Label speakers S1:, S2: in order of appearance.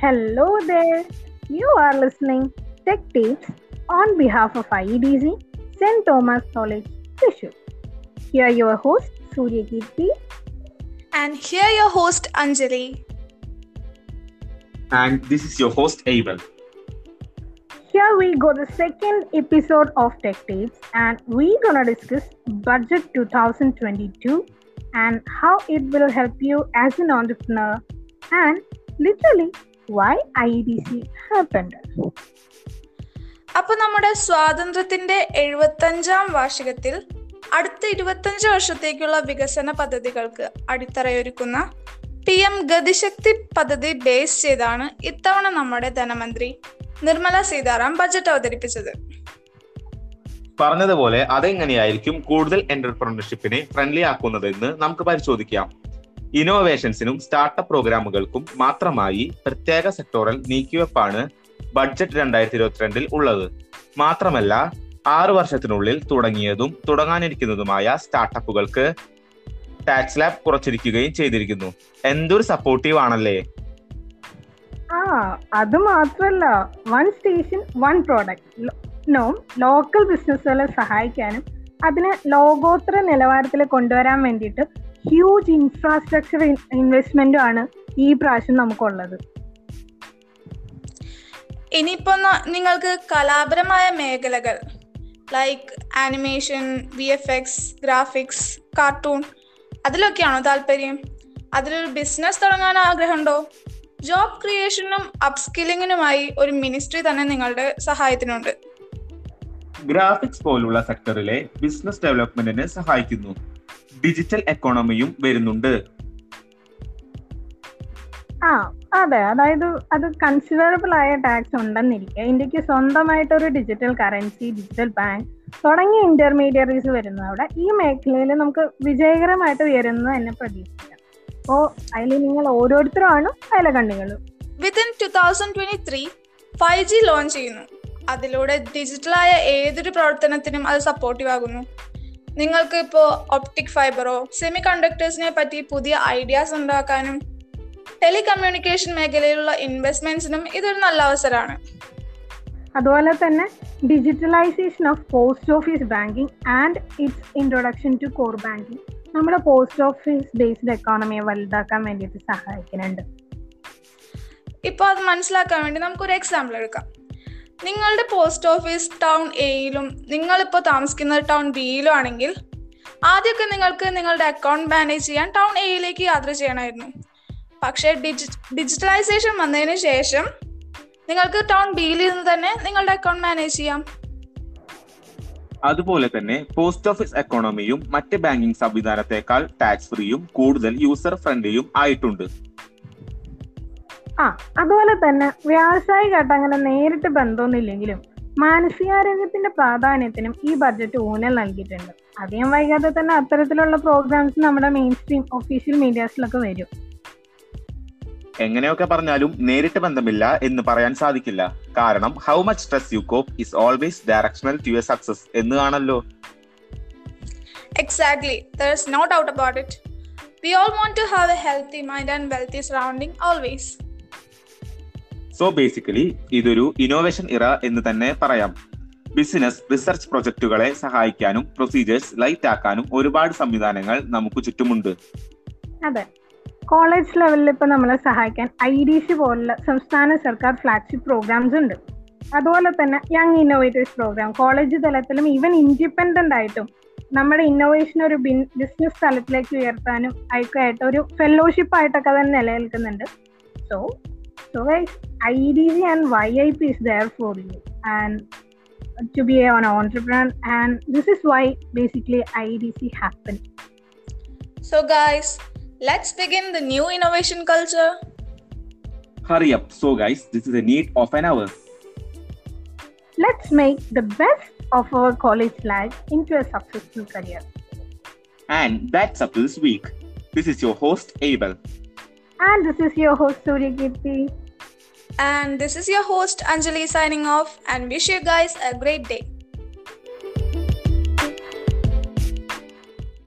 S1: Hello there. You are listening Tech Tips on behalf of IEDC St. Thomas College, Thrissur. Here are your host Surya Kirti.
S2: And here your host Anjali.
S3: And this is your host Abel.
S1: Here we go the second episode of Tech Tips and we're gonna discuss budget 2022 and how it will help you as an entrepreneur and literally why IEDC happened.
S2: അപ്പൊ നമ്മുടെ സ്വാതന്ത്ര്യത്തിന്റെ എഴുപത്തഞ്ചാം വാർഷികത്തിൽ അടുത്ത ഇരുപത്തഞ്ച് വർഷത്തേക്കുള്ള വികസന പദ്ധതികൾക്ക് അടിത്തറയൊരുക്കുന്ന P M Gati Shakti പദ്ധതി base ചെയ്താണ് ഇത്തവണ നമ്മുടെ ധനമന്ത്രി നിർമ്മല സീതാറാം ബജറ്റ് അവതരിപ്പിച്ചത്
S3: പറഞ്ഞതുപോലെ അതെങ്ങനെയായിരിക്കും കൂടുതൽ എന്റർപ്രണർഷിപ്പിനെ ഫ്രണ്ട്ലി ആക്കുന്നതെന്ന് നമുക്ക് പരിശോധിക്കാം ഇന്നോവേഷൻസിനും സ്റ്റാർട്ടപ്പ് പ്രോഗ്രാമുകൾക്കും മാത്രമായി പ്രത്യേക സെക്ടോറൽ നീക്കിവെപ്പാണ് ബഡ്ജറ്റ് രണ്ടായിരത്തി ഇരുപത്തിരണ്ടിൽ ഉള്ളത്. മാത്രമല്ല ആറു വർഷത്തിനുള്ളിൽ തുടങ്ങിയതും തുടങ്ങാനിരിക്കുന്നതുമായ സ്റ്റാർട്ടപ്പുകൾക്ക് ടാക്സ് ലാബ് കുറച്ചിരിക്കുകയും ചെയ്തിരിക്കുന്നു. എന്തൊരു സപ്പോർട്ടീവ് ആണല്ലേ?
S1: ആ അത് മാത്രല്ല. One station one product no local ബിസിനസ്സുകളെ സഹായിക്കാനും അതിനെ ലോകോത്തര നിലവാരത്തിൽ കൊണ്ടുവരാൻ വേണ്ടിയിട്ട് ഹ്യൂജ് ഇൻഫ്രാസ്ട്രക്ചർ ഇൻവെസ്റ്റ്മെന്റും ആണ് ഈ പ്രാവശ്യം നമുക്കുള്ളത്.
S2: ഇനിയിപ്പോ നിങ്ങൾക്ക് കലാപരമായ മേഖലകൾ like animation V F X graphics cartoon അതിലൊക്കെയാണോ താല്പര്യം? അതിലൊരു ബിസിനസ് തുടങ്ങാൻ ആഗ്രഹമുണ്ടോ? ജോബ് ക്രിയേഷനും അപ്സ്കില്ലിങ്ങിനുമായി ഒരു മിനിസ്ട്രി തന്നെ നിങ്ങളുടെ സഹായത്തിനുണ്ട്.
S3: ഗ്രാഫിക്സ് പോലുള്ള സെക്ടറിലെ ബിസിനസ് ഡെവലപ്മെന്റിനെ സഹായിക്കുന്നു. ഡിജിറ്റൽ എക്കോണമിയും വരുന്നുണ്ട്.
S1: ആ അതെ. അതായത് അത് കൺസിഡറബിൾ ആയ ടാക്സ് ഉണ്ടെന്നിരിക്കുക ഇന്ത്യയ്ക്ക് സ്വന്തമായിട്ട് ഒരു ഡിജിറ്റൽ കറൻസി ഡിജിറ്റൽ ബാങ്ക് തുടങ്ങിയ ഇന്റർമീഡിയറീസ് വരുന്നതോടെ ഈ മേഖലയിൽ നമുക്ക് വിജയകരമായിട്ട് ഉയരുന്നത് തന്നെ പ്രതീക്ഷിക്കാം. അപ്പോൾ അതിൽ നിങ്ങൾ ഓരോരുത്തരുമാണ് അതിലെ കണ്ണികളും
S2: within two thousand twenty three five G launch ചെയ്യുന്നു. അതിലൂടെ ഡിജിറ്റലായ ഏതൊരു പ്രവർത്തനത്തിനും അത് സപ്പോർട്ടീവ് ആകുന്നു. നിങ്ങൾക്ക് ഇപ്പോൾ ഒപ്റ്റിക് ഫൈബറോ സെമി കണ്ടക്ടേഴ്സിനെ പറ്റി പുതിയ ഐഡിയാസ് ഉണ്ടാക്കാനും ടെലികമ്മ്യൂണിക്കേഷൻ മേഖലയിലുള്ള ഇൻവെസ്റ്റ്മെന്റ്സിനും ഇതൊരു നല്ല അവസരമാണ്.
S1: അതുപോലെ തന്നെ digitalisation of post office banking and its introduction to core banking നമ്മുടെ പോസ്റ്റ് ഓഫീസ് ബേസ്ഡ് എക്കോണമിയെ വലുതാക്കാൻ വേണ്ടിയിട്ട് സഹായിക്കുന്നുണ്ട്.
S2: ഇപ്പോൾ അത് മനസ്സിലാക്കാൻ വേണ്ടി നമുക്കൊരു എക്സാമ്പിൾ എടുക്കാം. നിങ്ങളുടെ പോസ്റ്റ് ഓഫീസ് ടൗൺ എയിലും നിങ്ങളിപ്പോൾ താമസിക്കുന്ന ടൗൺ ബിയിലും ആണെങ്കിൽ ആദ്യമൊക്കെ നിങ്ങൾക്ക് നിങ്ങളുടെ അക്കൗണ്ട് മാനേജ് ചെയ്യാൻ ടൗൺ എയിലേക്ക് യാത്ര ചെയ്യണമായിരുന്നു. പക്ഷേ ഡിജി ഡിജിറ്റലൈസേഷൻ വന്നതിന് ശേഷം നിങ്ങൾക്ക് ടൗൺ ബിയിൽ നിന്ന് തന്നെ നിങ്ങളുടെ അക്കൗണ്ട് മാനേജ് ചെയ്യാം.
S3: അതുപോലെ തന്നെ പോസ്റ്റ് ഓഫീസ് എക്കോണമിയും മറ്റ് ബാങ്കിംഗ് സംവിധാനത്തെക്കാൾ ടാക്സ് ഫ്രീയും കൂടുതൽ യൂസർ ഫ്രണ്ട്ലിയും ആയിട്ടുണ്ട്.
S1: ആ അതുപോലെ തന്നെ വ്യാവസായികമായിട്ട് അങ്ങനെ നേരിട്ട് ബന്ധമൊന്നുമില്ലെങ്കിലും മാനസികാരോഗ്യത്തിന്റെ പ്രാധാന്യത്തിനും ഈ ബഡ്ജറ്റ് ഊന്നൽ നൽകിയിട്ടുണ്ട്. അധികം വൈകാതെ തന്നെ അത്തരത്തിലുള്ള പ്രോഗ്രാംസ് നമ്മുടെ മെയിൻ സ്ട്രീം ഒഫീഷ്യൽ മീഡിയാസിലൊക്കെ വരും.
S3: എങ്ങനെയൊക്കെ പറഞ്ഞാലും നേരിട്ട് ബന്ധമില്ല എന്ന് പറയാൻ സാധിക്കില്ല. കാരണം how much stress you cope is always directional to your success എന്ന് ആണല്ലോ
S2: exactly there is no doubt about it we all want to have a healthy mind and wealthy surrounding always
S3: so basically ഇതൊരു innovation era എന്ന് തന്നെ പറയാം. Business research പ്രൊജക്ടുകളെ സഹായിക്കാനും procedures light ആക്കാനും ഒരുപാട് സംവിധാനങ്ങൾ നമുക്ക് ചുറ്റുമുണ്ട്.
S1: അതെ. കോളേജ് ലെവലിൽ ഇപ്പൊ നമ്മളെ സഹായിക്കാൻ ഐ ഡി സി പോലുള്ള സംസ്ഥാന സർക്കാർ ഫ്ലാഗ്ഷിപ്പ് പ്രോഗ്രാംസ് ഉണ്ട്. അതുപോലെ തന്നെ യങ് ഇന്നോവേറ്റേഴ്സ് പ്രോഗ്രാം കോളേജ് തലത്തിലും ഈവൻ ഇൻഡിപെൻഡന്റ് ആയിട്ടും നമ്മുടെ ഇന്നോവേഷൻ ഒരു ബിസിനസ് തലത്തിലേക്ക് ഉയർത്താനും അയക്കായിട്ട് ഒരു ഫെല്ലോഷിപ്പ് ആയിട്ടൊക്കെ തന്നെ നിലനിൽക്കുന്നുണ്ട്. So So like IEDV and YIP is there for you and to be an entrepreneur and this is why basically IEDC happened.
S2: So guys, let's begin the new innovation culture.
S3: Hurry up. So guys, this is a need of an hour.
S1: Let's make the best of our college life into a successful career.
S3: And that's up to this week. This is your host, Abel.
S1: And this is your host Surya Kirti.
S2: And this is your host Anjali signing off and wish you guys a great day.